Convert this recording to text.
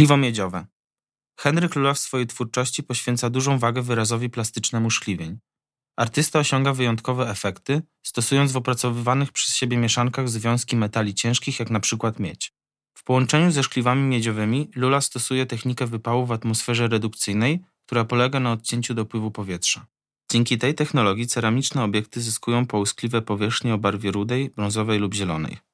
Szkliwo miedziowe. Henryk Lula w swojej twórczości poświęca dużą wagę wyrazowi plastycznemu szkliwień. Artysta osiąga wyjątkowe efekty, stosując w opracowywanych przez siebie mieszankach związki metali ciężkich, jak na przykład miedź. W połączeniu ze szkliwami miedziowymi Lula stosuje technikę wypału w atmosferze redukcyjnej, która polega na odcięciu dopływu powietrza. Dzięki tej technologii ceramiczne obiekty zyskują połyskliwe powierzchnie o barwie rudej, brązowej lub zielonej.